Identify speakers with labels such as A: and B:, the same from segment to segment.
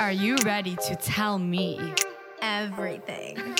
A: Are you ready to tell me?
B: Everything.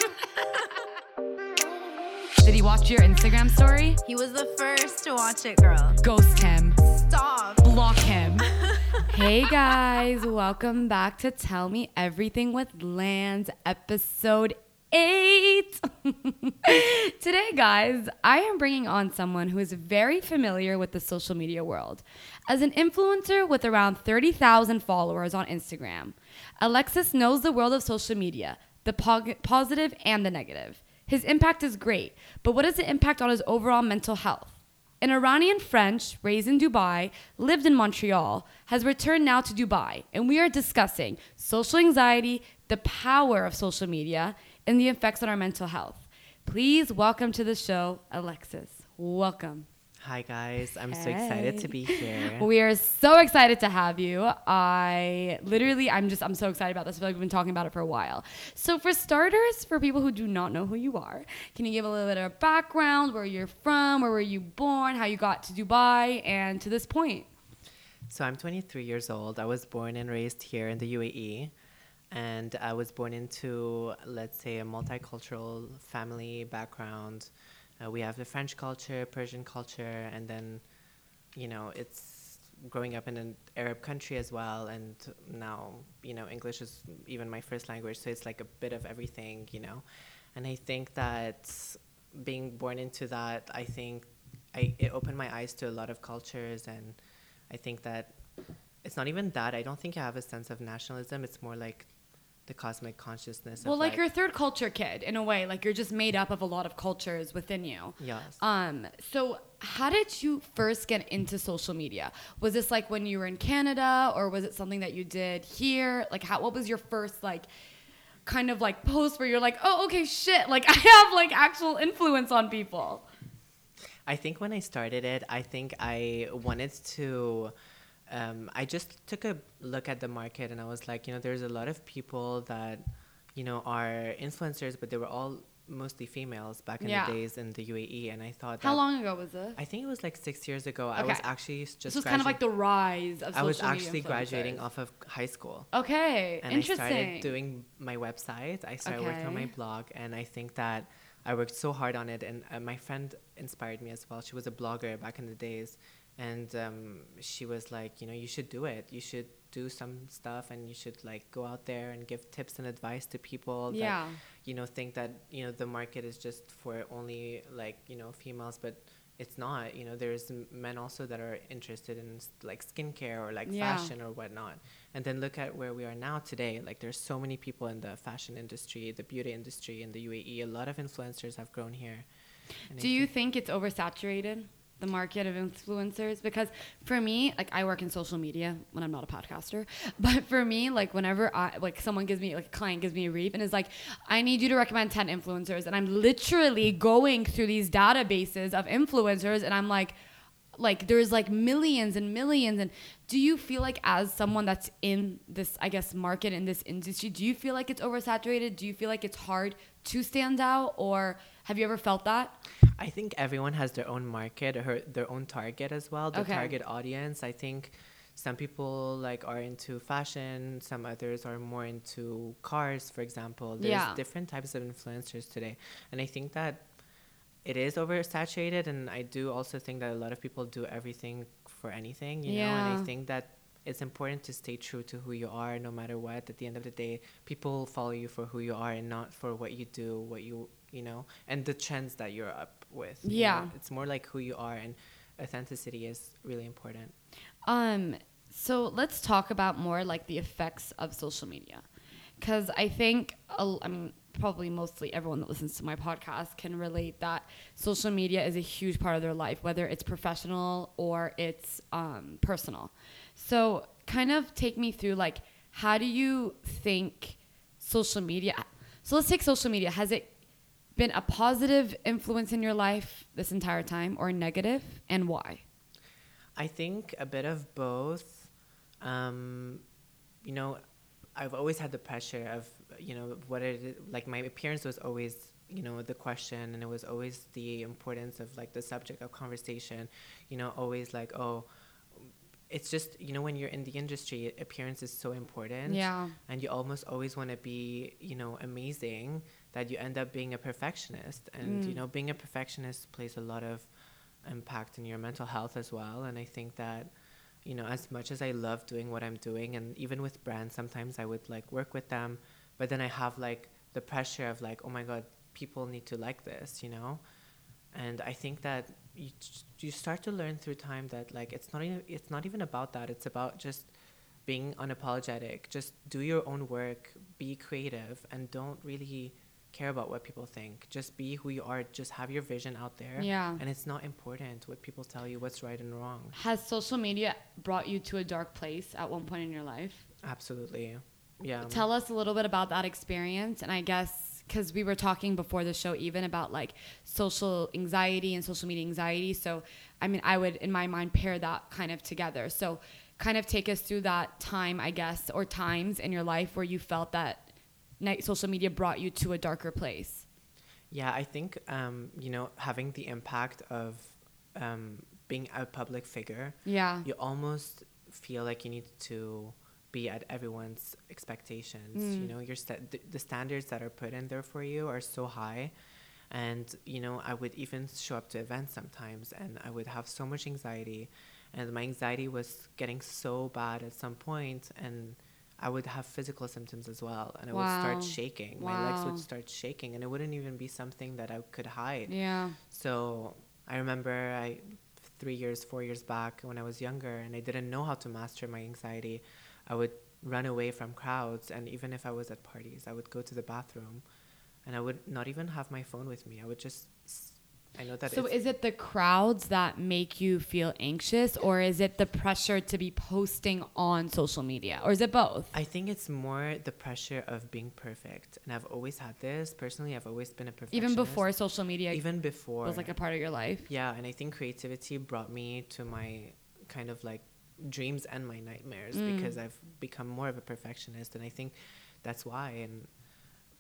A: Did he watch your Instagram story?
B: he was the first to watch it, girl.
A: Ghost him.
B: Stop.
A: Block him. hey guys, welcome back to Tell Me Everything with Lands, episode eight. Today, guys, I am bringing on someone who is very familiar with the social media world. As an influencer with around 30,000 followers on Instagram, Alexis knows the world of social media, the pog- positive and the negative. His impact is great, but what is the impact on his overall mental health? An Iranian French raised in Dubai, lived in Montreal, has returned now to Dubai, and we are discussing social anxiety, the power of social media, and the effects on our mental health. Please welcome to the show, Alexis. Welcome.
C: Hi guys, I'm so excited to be here.
A: We are so excited to have you. I literally, I'm just, I'm so excited about this. I feel like we've been talking about it for a while. So, for starters, for people who do not know who you are, can you give a little bit of background, where you're from, where were you born, how you got to Dubai, and to this point?
C: So I'm 23 years old. I was born and raised here in the UAE, and I was born into, let's say, a multicultural family background. Uh, we have the French culture, Persian culture, and then, you know, it's growing up in an Arab country as well. And now, you know, English is even my first language, so it's like a bit of everything, you know. And I think that being born into that, I think I, it opened my eyes to a lot of cultures, and I think that it's not even that. I don't think I have a sense of nationalism. It's more like the cosmic consciousness.
A: Well,
C: of
A: like, you're a third culture kid in a way. Like you're just made up of a lot of cultures within you.
C: Yes.
A: Um. So, how did you first get into social media? Was this like when you were in Canada, or was it something that you did here? Like, how? What was your first like? kind of like post where you're like oh okay shit like i have like actual influence on people
C: I think when I started it, I think I wanted to. Um, I just took a look at the market and I was like, you know, there's a lot of people that, you know, are influencers, but they were all mostly females back in
A: Yeah.
C: the days in the UAE. And I thought,
A: how long ago was this
C: I think it was like six years ago. I was
A: Okay.
C: actually just.
A: this was kind of like the rise of
C: I was actually graduating off of high school.
A: okay
C: and
A: interesting
C: I started doing my website. I started working on my blog, and I think that I worked so hard on it. And uh, my friend inspired me as well. She was a blogger back in the days, and um, she was like, you know, you should do it. You should do some stuff, and you should like go out there and give tips and advice to people. That,
A: yeah
C: you know, think that you know the market is just for only like you know females, but it's not. You know, there's men also that are interested in like skincare or like
A: Yeah.
C: fashion or whatnot. And then look at where we are now today. Like there's so many people in the fashion industry, the beauty industry in the UAE. A lot of influencers have grown here. I
A: Do you
C: think-
A: think it's oversaturated, the market of influencers? Because for me, like I work in social media when I'm not a podcaster, but for me, like whenever I like someone gives me like a client gives me a brief and is like, I need you to recommend 10 influencers, and I'm literally going through these databases of influencers, and I'm like, like there's like millions and millions and do you feel like as someone that's in this i guess market in this industry do you feel like it's oversaturated do you feel like it's hard to stand out or have you ever felt that
C: I think everyone has their own market, or their own target as well, the
A: Okay.
C: target audience. I think some people like are into fashion, some others are more into cars, for example. There's
A: Yeah.
C: different types of influencers today. And I think that it is oversaturated and I do also think that a lot of people do everything for anything, you know, and I think that it's important to stay true to who you are no matter what. At the end of the day, people follow you for who you are and not for what you do, what you you know, and the trends that you're up with. you
A: Yeah.
C: know. It's more like who you are and authenticity is really important.
A: Um, so let's talk about more like the effects of social media, because I think i mean probably mostly everyone that listens to my podcast can relate that social media is a huge part of their life, whether it's professional or it's um, personal. So kind of take me through like how do you think social media? So let's take social media. Has it been a positive influence in your life this entire time or negative, and why?
C: I think a bit of both. Um, you know, I've always had the pressure of, you know, what it is, like my appearance was always, you know, the question and it was always the importance of like the subject of conversation, you know, always like, oh, it's just you know when you're in the industry appearance is so important
A: Yeah.
C: and you almost always want to be you know amazing that you end up being a perfectionist and you
A: Mm.
C: know being a perfectionist plays a lot of impact in your mental health as well and i think that you know as much as i love doing what i'm doing and even with brands sometimes i would like work with them but then i have like the pressure of like oh my god people need to like this you know? And i think that you, you start to learn through time that like it's not even it's not even about that. It's about just being unapologetic. Just do your own work be creative and don't really care about what people think just be who you are just have your vision out there
A: Yeah.
C: and it's not important what people tell you what's right and wrong
A: Has social media brought you to a dark place at one point in your life?
C: absolutely yeah
A: Tell us a little bit about that experience. And I guess because we were talking before the show, even about like social anxiety and social media anxiety. So, I mean, I would, in my mind, pair that kind of together. So, kind of take us through that time, I guess, or times in your life where you felt that social media brought you to a darker place.
C: Yeah, I think um, you know having the impact of um, being a public figure,
A: Yeah.
C: you almost feel like you need to be at everyone's expectations.
A: Mm.
C: You know, your sta- the, the standards that are put in there for you are so high, and you know I would even show up to events sometimes, and I would have so much anxiety, and my anxiety was getting so bad at some point, and I would have physical symptoms as well, and I would start shaking. My legs would start shaking, and it wouldn't even be something that I could hide.
A: Yeah.
C: So I remember I three years, four years back when I was younger and I didn't know how to master my anxiety, I would run away from crowds and even if I was at parties, I would go to the bathroom and I would not even have my phone with me. I would just I know that
A: So is it the crowds that make you feel anxious or is it the pressure to be posting on social media or is it both?
C: I think it's more the pressure of being perfect. And I've always had this. Personally, I've always been a perfectionist.
A: Even before social media
C: even before
A: was like a part of your life?
C: Yeah, and I think creativity brought me to my kind of like dreams and my nightmares
A: Mm.
C: because I've become more of a perfectionist, and I think that's why. And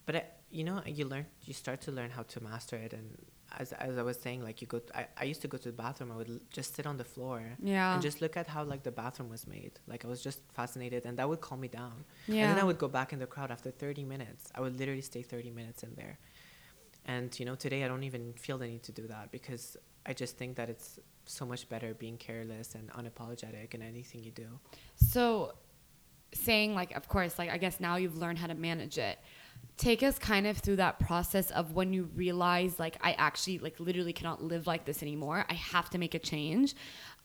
C: but I, you know, you learn, you start to learn how to master it. And as as I was saying, like you go, I, I used to go to the bathroom. I would l- just sit on the floor
A: Yeah.
C: and just look at how like the bathroom was made. Like I was just fascinated, and that would calm me down.
A: Yeah.
C: And then I would go back in the crowd after 30 minutes. I would literally stay 30 minutes in there. And you know, today I don't even feel the need to do that because I just think that it's so much better being careless and unapologetic in anything you do.
A: So, saying like, of course, like I guess now you've learned how to manage it. Take us kind of through that process of when you realize like I actually like literally cannot live like this anymore. I have to make a change.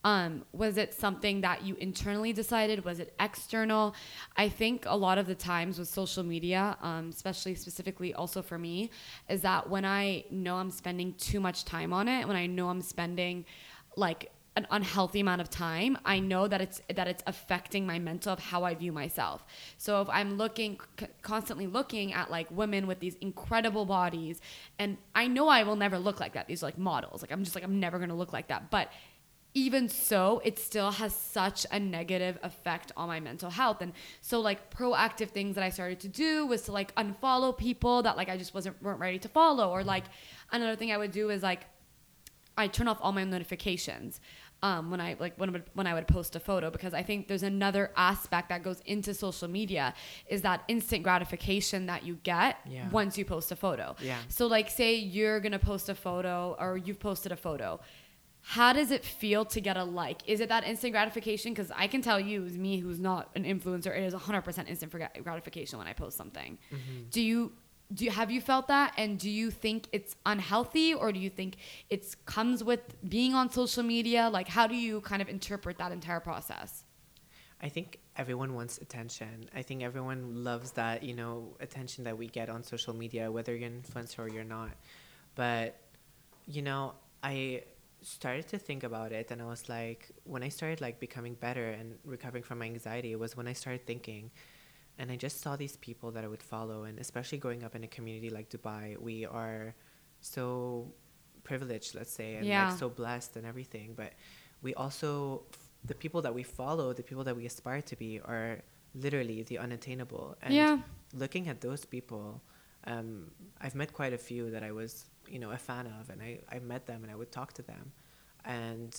A: Um, was it something that you internally decided? Was it external? I think a lot of the times with social media, um, especially specifically also for me, is that when I know I'm spending too much time on it, when I know I'm spending like an unhealthy amount of time i know that it's that it's affecting my mental of how i view myself. So if i'm looking c- constantly looking at like women with these incredible bodies and i know i will never look like that these are like models like i'm just like i'm never to look like that but even so it still has such a negative effect on my mental health. And so like proactive things that i started to do was to like unfollow people that like i just wasn't weren't ready to follow or like another thing i would do is like I turn off all my notifications um, when I like when I would, when I would post a photo because I think there's another aspect that goes into social media is that instant gratification that you get
C: Yeah.
A: once you post a photo.
C: Yeah.
A: So like say you're gonna post a photo or you've posted a photo. How does it feel to get a like? Is it that instant gratification? Because I can tell you, as me who's not an influencer, it is 100% instant gratification when I post something. Do you do you, have you felt that and do you think it's unhealthy or do you think it comes with being on social media like how do you kind of interpret that entire process
C: I think everyone wants attention. I think everyone loves that, you know, attention that we get on social media, whether you're an influencer or you're not. But, you know, I started to think about it and I was like, when I started like becoming better and recovering from my anxiety, it was when I started thinking and I just saw these people that I would follow and especially growing up in a community like Dubai, we are so privileged, let's say, and
A: Yeah.
C: like so blessed and everything, but we also the people that we follow, the people that we aspire to be, are literally the unattainable. And
A: Yeah.
C: looking at those people, um, I've met quite a few that I was, you know, a fan of, and I, I met them and I would talk to them, and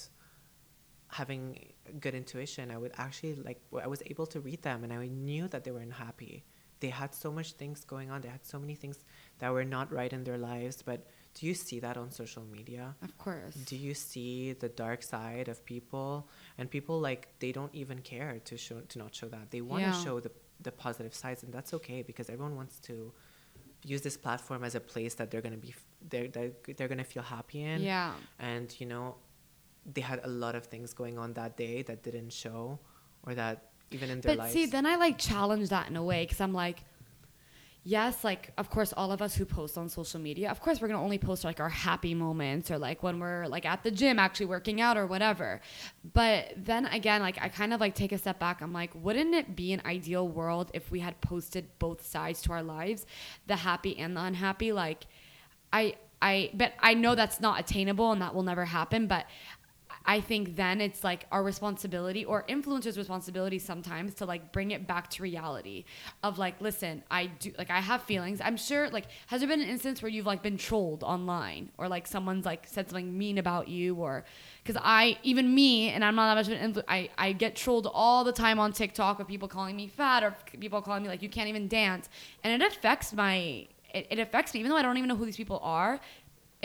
C: having good intuition, I would actually like I was able to read them, and I knew that they were unhappy. They had so much things going on. They had so many things that were not right in their lives. But do you see that on social media?
A: Of course.
C: Do you see the dark side of people? And people like they don't even care to show to not show that. They want to
A: Yeah.
C: show the the positive sides, and that's okay because everyone wants to use this platform as a place that they're gonna be they're they're, they're gonna feel happy in.
A: Yeah.
C: And you know, they had a lot of things going on that day that didn't show, or that even in their
A: But
C: lives.
A: see, then I like challenge that in a way because I'm like, yes, like of course, all of us who post on social media, of course, we're gonna only post like our happy moments or like when we're like at the gym actually working out or whatever. But then again, like I kind of like take a step back. I'm like, wouldn't it be an ideal world if we had posted both sides to our lives, the happy and the unhappy? Like, I. I but I know that's not attainable and that will never happen. But I think then it's like our responsibility or influencers' responsibility sometimes to like bring it back to reality of like, listen, I do like I have feelings. I'm sure like has there been an instance where you've like been trolled online or like someone's like said something mean about you or because I even me and I'm not that much of an influ- I I get trolled all the time on TikTok of people calling me fat or people calling me like you can't even dance and it affects my it, it affects me even though I don't even know who these people are.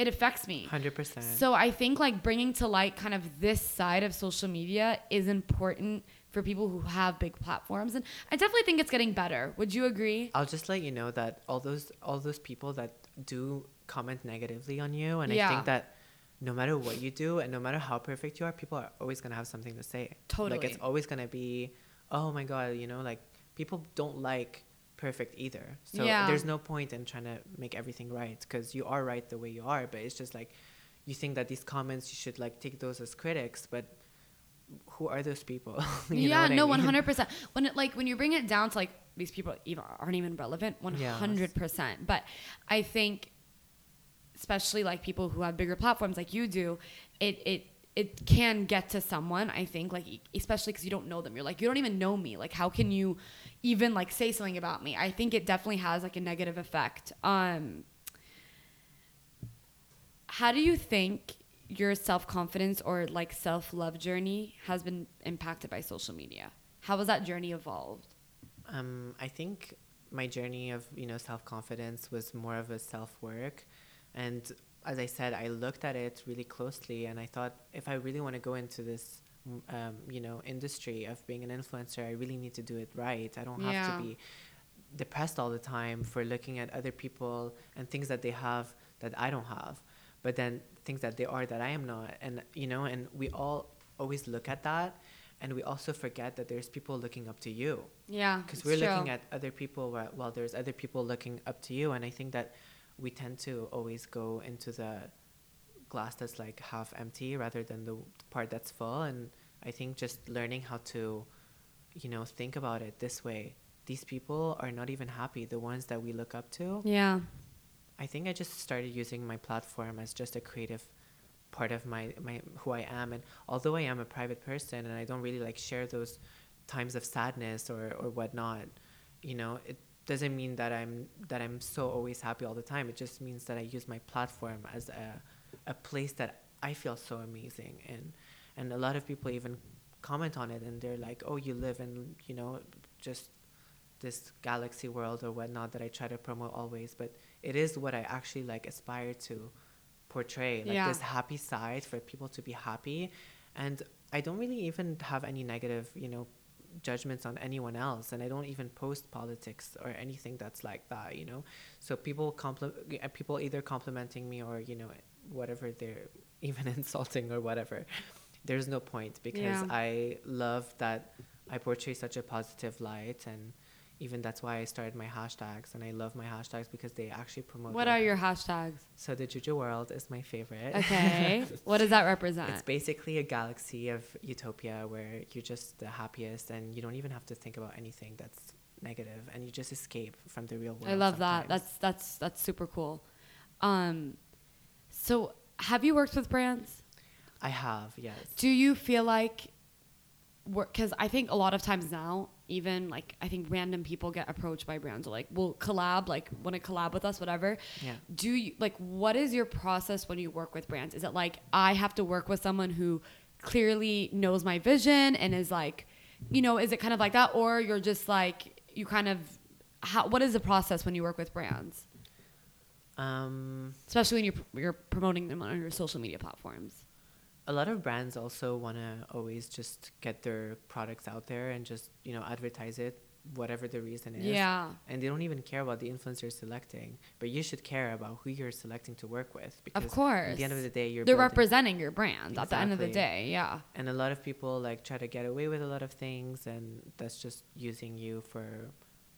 A: It affects me.
C: Hundred percent.
A: So I think like bringing to light kind of this side of social media is important for people who have big platforms, and I definitely think it's getting better. Would you agree?
C: I'll just let you know that all those all those people that do comment negatively on you, and I think that no matter what you do and no matter how perfect you are, people are always gonna have something to say.
A: totally Like
C: it's always gonna be, oh my god, you know, like people don't like perfect either. So
A: Yeah.
C: there's no point in trying to make everything right because you are right the way you are. But it's just like you think that these comments you should like take those as critics, but who are those people?
A: Yeah, no, one hundred percent. When it like when you bring it down to like these people even aren't even relevant, one hundred percent. But I think, especially like people who have bigger platforms like you do, it it it can get to someone. I think like especially because you don't know them. You're like you don't even know me. Like how can you even like say something about me? I think it definitely has like a negative effect. Um, how do you think your self confidence or like self love journey has been impacted by social media? How has that journey evolved?
C: Um, I think my journey of you know self confidence was more of a self work, and as I said, I looked at it really closely, and I thought if I really want to go into this, um, you know, industry of being an influencer, I really need to do it right. I don't have
A: Yeah.
C: to be depressed all the time for looking at other people and things that they have that I don't have, but then things that they are that I am not, and you know, and we all always look at that. And we also forget that there's people looking up to you
A: Yeah,
C: because we're looking at other people while, while there's other people looking up to you and i think that we tend to always go into the glass that's like half empty rather than the part that's full and i think just learning how to you know think about it this way. These people are not even happy the ones that we look up to.
A: Yeah,
C: I think I just started using my platform as just a creative part of my, my who I am and although I am a private person and I don't really like share those times of sadness or, or whatnot, you know, it doesn't mean that I'm that I'm so always happy all the time. It just means that I use my platform as a a place that I feel so amazing and and a lot of people even comment on it and they're like, Oh, you live in, you know, just this galaxy world or whatnot that I try to promote always, but it is what I actually like aspire to portray, like
A: Yeah.
C: this happy side for people to be happy. And I don't really even have any negative, you know, judgments on anyone else, and I don't even post politics or anything that's like that, you know. So people compli- uh, people either complimenting me or you know whatever they're even insulting or whatever. There's no point because
A: Yeah.
C: I love that I portray such a positive light and even that's why I started my hashtags and I love my hashtags because they actually promote
A: What are your hashtags?
C: so the Juju world is my favorite.
A: Okay, what does that represent?
C: It's basically a galaxy of utopia where you're just the happiest and you don't even have to think about anything that's negative and you just escape from the real world.
A: I love that. That's that's that's super cool. Um, so have you worked with brands?
C: I have, yes.
A: Do you feel like work? Because I think a lot of times now, even like I think random people get approached by brands or like, will collab, like want to collab with us, whatever.
C: Yeah.
A: Do you like what is your process when you work with brands? Is it like I have to work with someone who clearly knows my vision and is like, you know, is it kind of like that, or you're just like you kind of how what is the process when you work with brands,
C: Um,
A: especially when you're you're promoting them on your social media platforms?
C: a lot of brands also want to always just get their products out there and just you know advertise it whatever the reason is
A: Yeah.
C: and they don't even care about the influencer you're selecting but you should care about who you're selecting to work with because
A: course.
C: at the end of the day you're
A: They're representing your brand at the end of the day. Yeah.
C: and a lot of people like try to get away with a lot of things and that's just using you for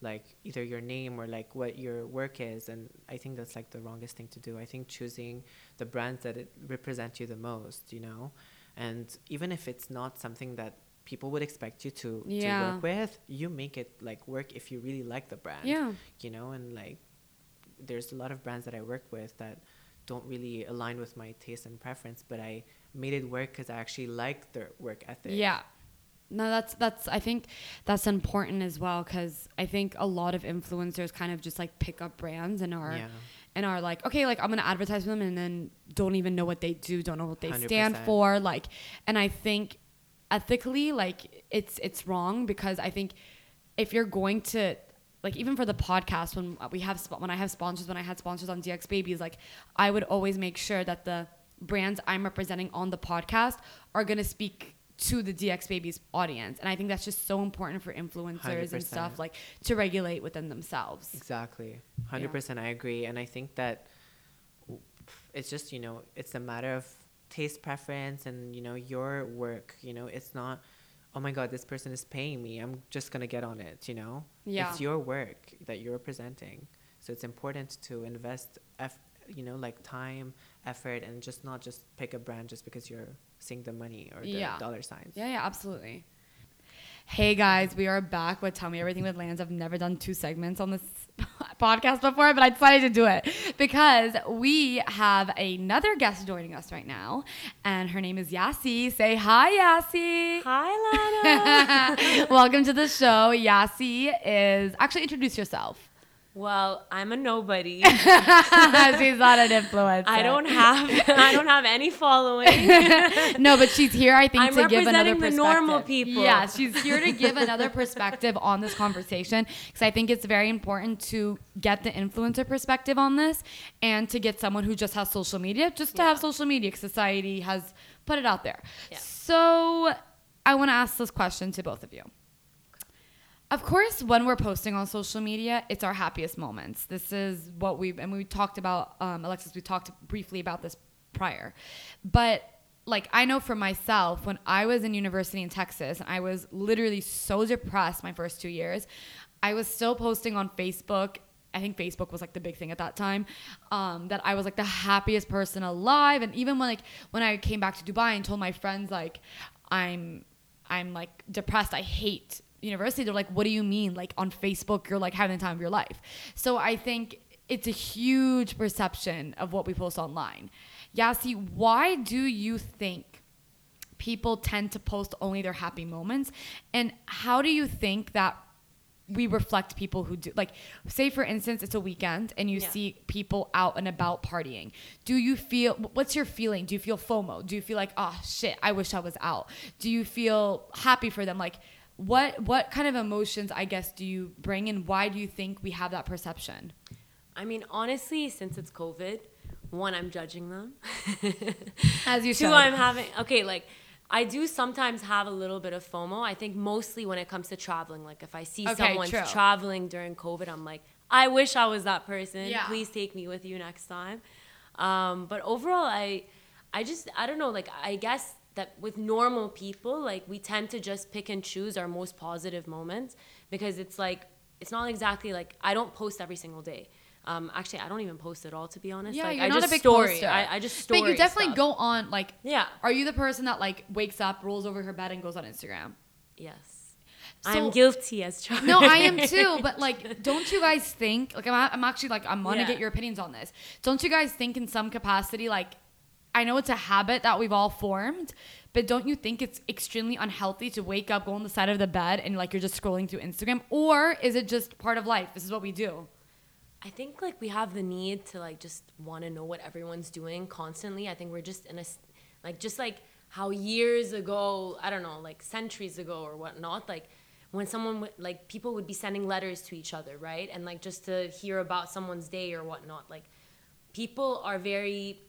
C: like either your name or like what your work is and i think that's like the wrongest thing to do. I think choosing the brands that it represent you the most you know? And even if it's not something that people would expect you to, to work with you make it like work if you really like the brand
A: Yeah.
C: you know? And like there's a lot of brands that i work with that don't really align with my taste and preference but i made it work because i actually like their work ethic.
A: Yeah. No, that's that's I think that's important as well because I think a lot of influencers kind of just like pick up brands and are
C: Yeah.
A: and are like, okay, like I'm gonna advertise for them and then don't even know what they do, don't know what they stand
C: 100%.
A: for, like and I think ethically, like it's it's wrong because I think if you're going to like even for the podcast when we have sp- when I have sponsors when I had sponsors on DX Babies like I would always make sure that the brands I'm representing on the podcast are going to speak to the DX Babies audience and I think that's just so important for influencers and
C: 100%.
A: stuff like to regulate within themselves.
C: Exactly. 100% I agree. And I think that it's just, you know, it's a matter of taste preference and, you know, your work. You know, it's not, oh my God, this person is paying me. I'm just going to get on it, you know?
A: Yeah.
C: It's your work that you're presenting. So it's important to invest, eff- you know, like time, effort, and just not just pick a brand just because you're seeing the money or the
A: Yeah.
C: dollar signs.
A: Yeah, yeah, absolutely. Hey guys, we are back with Tell Me Everything with Lands. I've never done two segments on this podcast before, but I decided to do it because we have another guest joining us right now, and her name is Yassi. Say hi, Yassi.
D: Hi, Lana.
A: Welcome to the show. Yassi is actually introduce yourself.
D: Well, I'm a nobody.
A: She's not an influencer.
D: I don't have I don't have any following.
A: no, but she's here, I think,
D: I'm
A: to give another
D: representing the
A: perspective.
D: normal people.
A: Yeah, she's here to give another perspective on this conversation because I think it's very important to get the influencer perspective on this and to get someone who just has social media, just to
D: Yeah.
A: have social media. 'cause Society has put it out there.
D: Yeah.
A: So I want to ask this question to both of you. Of course, when we're posting on social media, it's our happiest moments. This is what we and we talked about. Um, Alexis, we talked briefly about this prior, but like I know for myself, when I was in university in Texas, and I was literally so depressed my first two years, I was still posting on Facebook. I think Facebook was like the big thing at that time. Um, that I was like the happiest person alive, and even when like when I came back to Dubai and told my friends like I'm I'm like depressed. I hate university. They're like, what do you mean? Like on Facebook, you're like having the time of your life. So I think it's a huge perception of what we post online. Yasi, why do you think people tend to post only their happy moments? And how do you think that we reflect people who do like say for instance it's a weekend and you
D: Yeah.
A: see people out and about partying do you feel what's your feeling do you feel fomo do you feel like oh shit i wish i was out do you feel happy for them like what what kind of emotions i guess do you bring and why do you think we have that perception
D: I mean, honestly, since it's COVID, one, I'm judging them.
A: as you
D: Two,
A: should
D: I'm having okay, like I do sometimes have a little bit of FOMO. I think mostly when it comes to traveling. Like if I see
A: Okay,
D: someone's
A: true.
D: traveling during COVID, I'm like, I wish I was that person.
A: Yeah.
D: Please take me with you next time. Um, but overall, I, I just I don't know. Like I guess that with normal people, like we tend to just pick and choose our most positive moments because it's like it's not exactly like I don't post every single day. Um, actually, I don't even post at all to be honest.
A: yeah
D: like,
A: you're
D: I
A: not
D: just
A: a big
D: story.
A: poster.
D: I, I just story.
A: but you definitely
D: stuff.
A: go on like
D: Yeah.
A: are you the person that like wakes up rolls over her bed and goes on instagram
D: Yes.
A: So-
D: I'm guilty as charged.
A: No, I am too. But like, don't you guys think? Like, I'm, I'm actually like, I'm gonna
D: Yeah.
A: get your opinions on this. Don't you guys think in some capacity, like, I know it's a habit that we've all formed, but don't you think it's extremely unhealthy to wake up, go on the side of the bed, and like you're just scrolling through Instagram, or is it just part of life? This is what we do.
D: I think like we have the need to like just want to know what everyone's doing constantly. I think we're just in a like just like how years ago, I don't know, like centuries ago or whatnot, like when someone would, like people would be sending letters to each other, right? And like just to hear about someone's day or whatnot, like people are very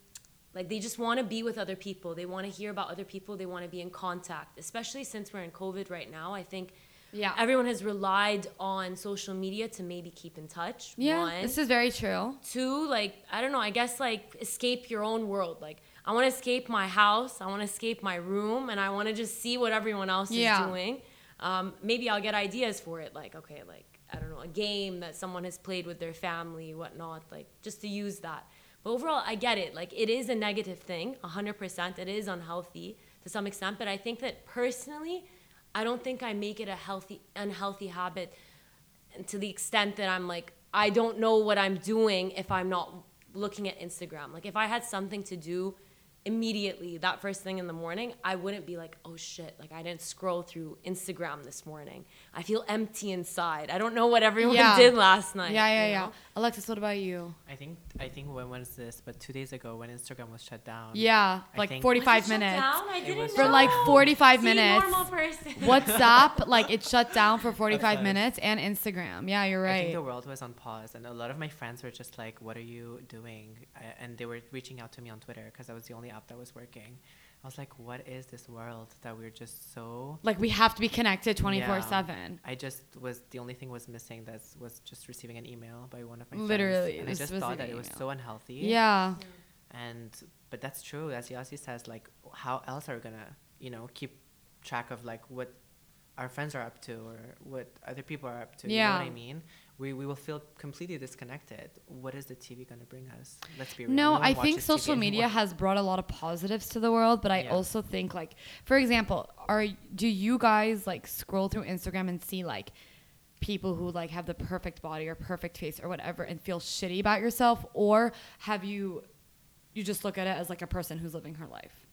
D: like they just want to be with other people. They want to hear about other people. They want to be in contact especially since we're in covid right now. I think
A: Yeah.
D: everyone has relied on social media to maybe keep in touch.
A: Yeah,
D: one.
A: this is very true.
D: two like i don't know i guess like escape your own world. Like i want to escape my house. I want to escape my room and i want to just see what everyone else
A: Yeah.
D: is doing. Um, maybe i'll get ideas for it. Like okay like i don't know a game that someone has played with their family whatnot. Like just to use that but overall i get it like it is a negative thing 100% it is unhealthy to some extent but i think that personally i don't think i make it a healthy unhealthy habit to the extent that I'm like, I don't know what I'm doing if I'm not looking at Instagram. Like, if I had something to do immediately that first thing in the morning, I wouldn't be like, oh shit, like I didn't scroll through Instagram this morning. I feel empty inside. I don't know what everyone
A: Yeah.
D: did last night.
A: Yeah, yeah, yeah.
D: know?
A: Alexis, what about you?
C: I think I think when was this? But two days ago when Instagram was shut down.
A: Yeah,
C: I
A: like
C: think-
A: 45
D: Was shut
A: minutes.
D: down? I didn't
C: was
A: For like 45
D: See,
A: minutes.
D: Normal person.
A: WhatsApp, like it shut down for 45
C: Okay.
A: minutes, and Instagram. Yeah, you're right
C: I think the world was on pause, and a lot of my friends were just like, "What are you doing?" And they were reaching out to me on Twitter because i was the only that was working. I was like, "What is this world that we're just so?"
A: Like we have to be connected 24
C: Yeah.
A: 7.
C: I just was the only thing was missing that was just receiving an email by one of my
A: Literally,
C: friends, and I
A: just
C: thought that
A: receiving
C: it was so unhealthy.
A: Yeah.
C: and but that's true as Yasi says like how else are we gonna you know keep track of like what our friends are up to or what other people are up to you know
A: Yeah.
C: what I mean we, we will feel completely disconnected what is the TV gonna bring us let's be real
A: No, I think
C: watches TV
A: social media
C: anymore.
A: has brought a lot of positives to the world, but I
C: Yeah.
A: also think like for example, are do you guys like scroll through Instagram and see like people who like have the perfect body or perfect face or whatever and feel shitty about yourself or have you you just look at it as like a person who's living her life?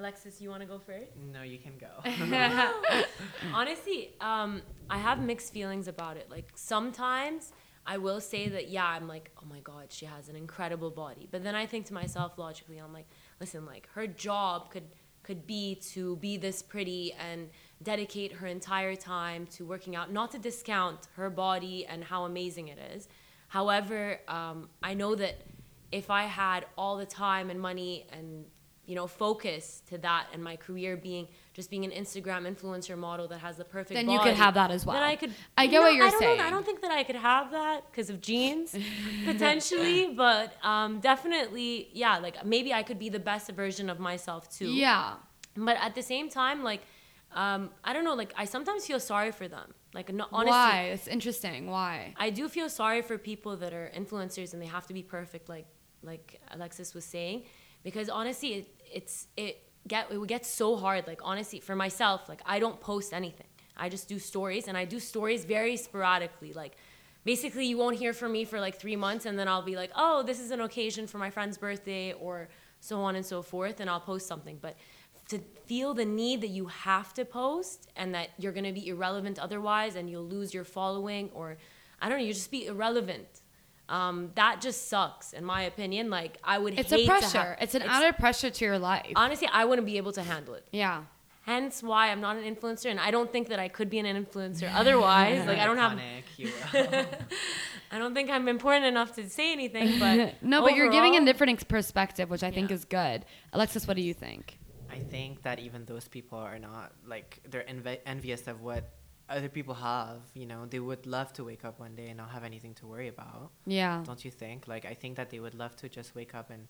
D: Alexis, you want to go first?
C: no you can go
D: Honestly, um, I have mixed feelings about it. Like sometimes I will say that yeah, I'm like, oh my god, she has an incredible body. But then I think to myself logically, I'm like, listen, like her job could could be to be this pretty and dedicate her entire time to working out. Not to discount her body and how amazing it is. However, um, I know that if I had all the time and money and you know focus to that and my career being just being an Instagram influencer model that has the perfect
A: Then you could have that as well.
D: Then I could.
A: I get what you're
D: I don't know. I don't think that I could have that because of genes, potentially, but um, definitely, yeah. Like maybe I could be the best version of myself too.
A: Yeah.
D: But at the same time, like, um, I don't know. Like I sometimes feel sorry for them. Like no, honestly,
A: Why? It's interesting. Why?
D: I do feel sorry for people that are influencers and they have to be perfect, like like Alexis was saying, because honestly, it, it's it get it would get so hard. Like honestly, for myself, like I don't post anything. I just do stories, and I do stories very sporadically. Like basically, you won't hear from me for like three months, and then I'll be like, oh, this is an occasion for my friend's birthday, or so on and so forth, and I'll post something. But to feel the need that you have to post and that you're going to be irrelevant otherwise and you'll lose your following or i don't know you just be irrelevant um, that just sucks in my opinion like i would
A: It's
D: hate
A: a
D: to
A: pressure. it's an added pressure to your life.
D: honestly i wouldn't be able to handle it
A: yeah.
D: hence why i'm not an influencer and i don't think that i could be an influencer otherwise like i don't have
C: Iconic, you will.
D: i don't think i'm important enough to say anything but
A: no, but you're giving a different perspective, which I think
D: Yeah.
A: is good. Alexis, what do you think?
C: I think that even those people are not like they're envi- envious of what other people have. You know, they would love to wake up one day and not have anything to worry about.
A: Yeah.
C: Don't you think? Like, I think that they would love to just wake up and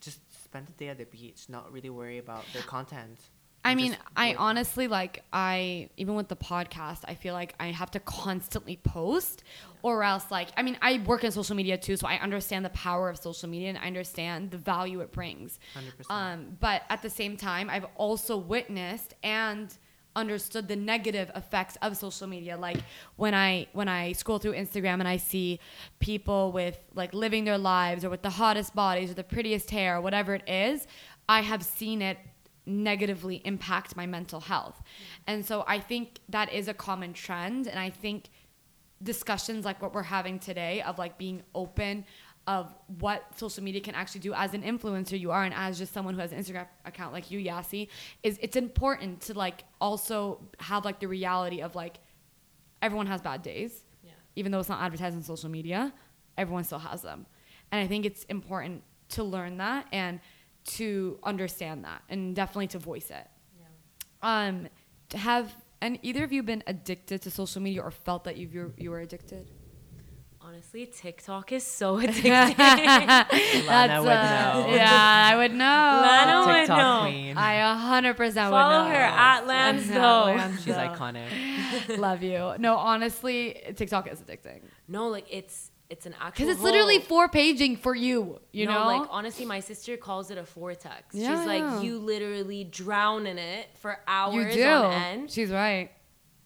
C: just spend the day at the beach, not really worry about their content.
A: I mean, I honestly like I even with the podcast, I feel like I have to constantly post or else like I mean, I work in social media too, so I understand the power of social media and I understand the value it brings.
C: 100%.
A: Um, but at the same time, I've also witnessed and understood the negative effects of social media. Like when i when i scroll through instagram and i see people with like living their lives or with the hottest bodies or the prettiest hair or whatever it is i have seen it negatively impact my mental health. And so i think that is a common trend. And i think discussions like what we're having today of like being open of what social media can actually do as an influencer you are and as just someone who has an Instagram account like you, Yasi, is it's important to like also have like the reality of like everyone has bad days.
D: Yeah.
A: Even though it's not advertised on social media, everyone still has them. And I think it's important to learn that and to understand that and definitely to voice it. Um, have and either of you been addicted to social media or felt that you, you were addicted?
D: Honestly, TikTok is so addicting.
C: Lana would know.
A: Uh, yeah, I would know.
D: Lana would
C: TikTok
D: know.
C: queen.
A: I a hundred percent would
D: Follow her at Lands
A: At
D: though.
A: Lands
C: She's iconic.
A: Love you. No, honestly, TikTok is addicting
D: No, like it's it's an actual.
A: because it's literally four paging for you. You
D: no,
A: know,
D: like honestly, my sister calls it a vortex.
A: Yeah,
D: She's like,
A: yeah.
D: you literally drown in it for hours
A: you do.
D: on end.
A: She's right.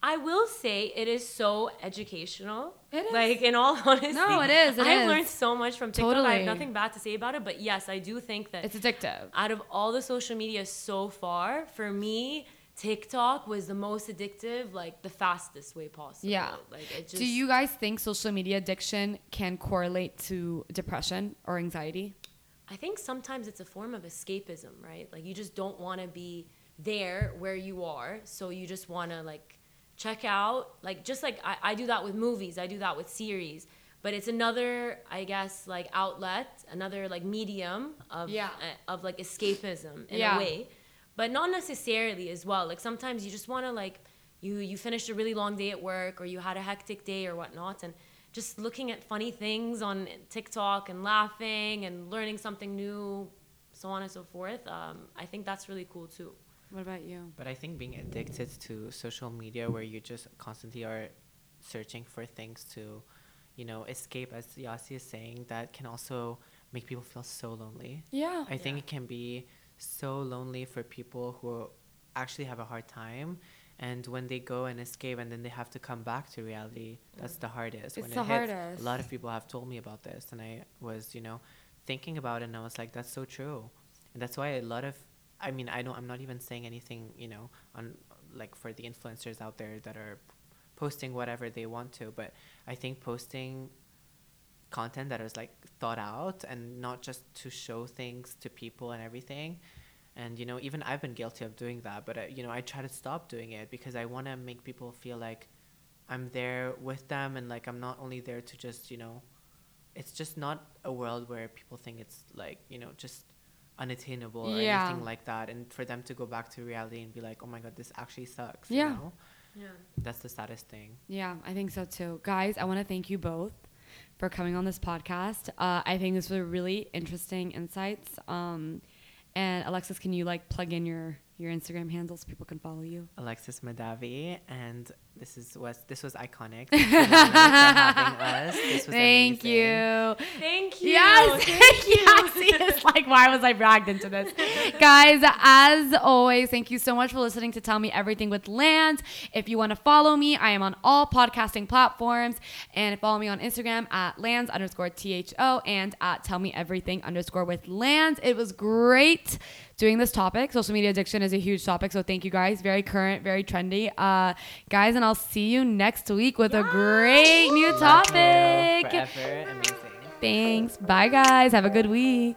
D: I will say it is so educational.
A: It is.
D: Like in all honesty.
A: No, it is, it
D: I've
A: is.
D: learned so much from TikTok. I have nothing bad to say about it, but yes, I do think that
A: It's addictive.
D: out of all the social media so far, for me, TikTok was the most addictive, like the fastest way possible.
A: Yeah.
D: Like it just
A: Do you guys think social media addiction can correlate to depression or anxiety?
D: I think sometimes it's a form of escapism, right? Like you just don't want to be there where you are, so you just want to like check out, like just like I, I do that with movies, I do that with series, but it's another, I guess, like outlet, another like medium of
A: Yeah.
D: uh, of like escapism in
A: Yeah.
D: a way, but not necessarily as well. Like sometimes you just want to like you you finished a really long day at work or you had a hectic day or whatnot and just looking at funny things on TikTok and laughing and learning something new, so on and so forth. Um, I think that's really cool too.
A: What about you?
C: But I think being addicted to social media, where you just constantly are searching for things to, you know, escape, as Yasi is saying, that can also make people feel so lonely.
A: Yeah.
C: I think it can be so lonely for people who actually have a hard time. And when they go and escape and then they have to come back to reality, that's the hardest.
A: It's
C: when
A: the
C: it hits,
A: hardest.
C: A lot of people have told me about this, and I was, you know, thinking about it, and I was like, that's so true. And that's why a lot of, I mean, I don't, I'm not even saying anything, you know, on like for the influencers out there that are posting whatever they want to, but I think posting content that is like thought out and not just to show things to people and everything. And you know even i've been guilty of doing that but I, you know i try to stop doing it because i want to make people feel like i'm there with them and like i'm not only there to just you know it's just not a world where people think it's like you know just unattainable or
A: Yeah.
C: anything like that and for them to go back to reality and be like oh my god this actually sucks
A: Yeah.
C: you know?
D: Yeah.
C: that's the saddest thing
A: Yeah, I think so too. Guys, I want to thank you both for coming on this podcast. Uh, I think this was really interesting insights. Um, and Alexis, can you like plug in your your Instagram handle so people can follow you?
C: Alexis Madavi, and this is was this was iconic. Thank you, for having us. This was
A: Thank
C: amazing.
A: you.
D: Thank you.
A: Yes,
D: Thank you.
A: yes. It's like, why was I dragged into this? Guys, as always, thank you so much for listening to Tell Me Everything with Lands. If you want to follow me, I am on all podcasting platforms. And follow me on Instagram at lands underscore THO and at Tell Me Everything underscore with Lands. It was great doing this topic. Social media addiction is a huge topic. So thank you guys. Very current, very trendy. Uh, guys, and I'll see you next week with a great new topic. Thanks. Bye, guys. Have a good week.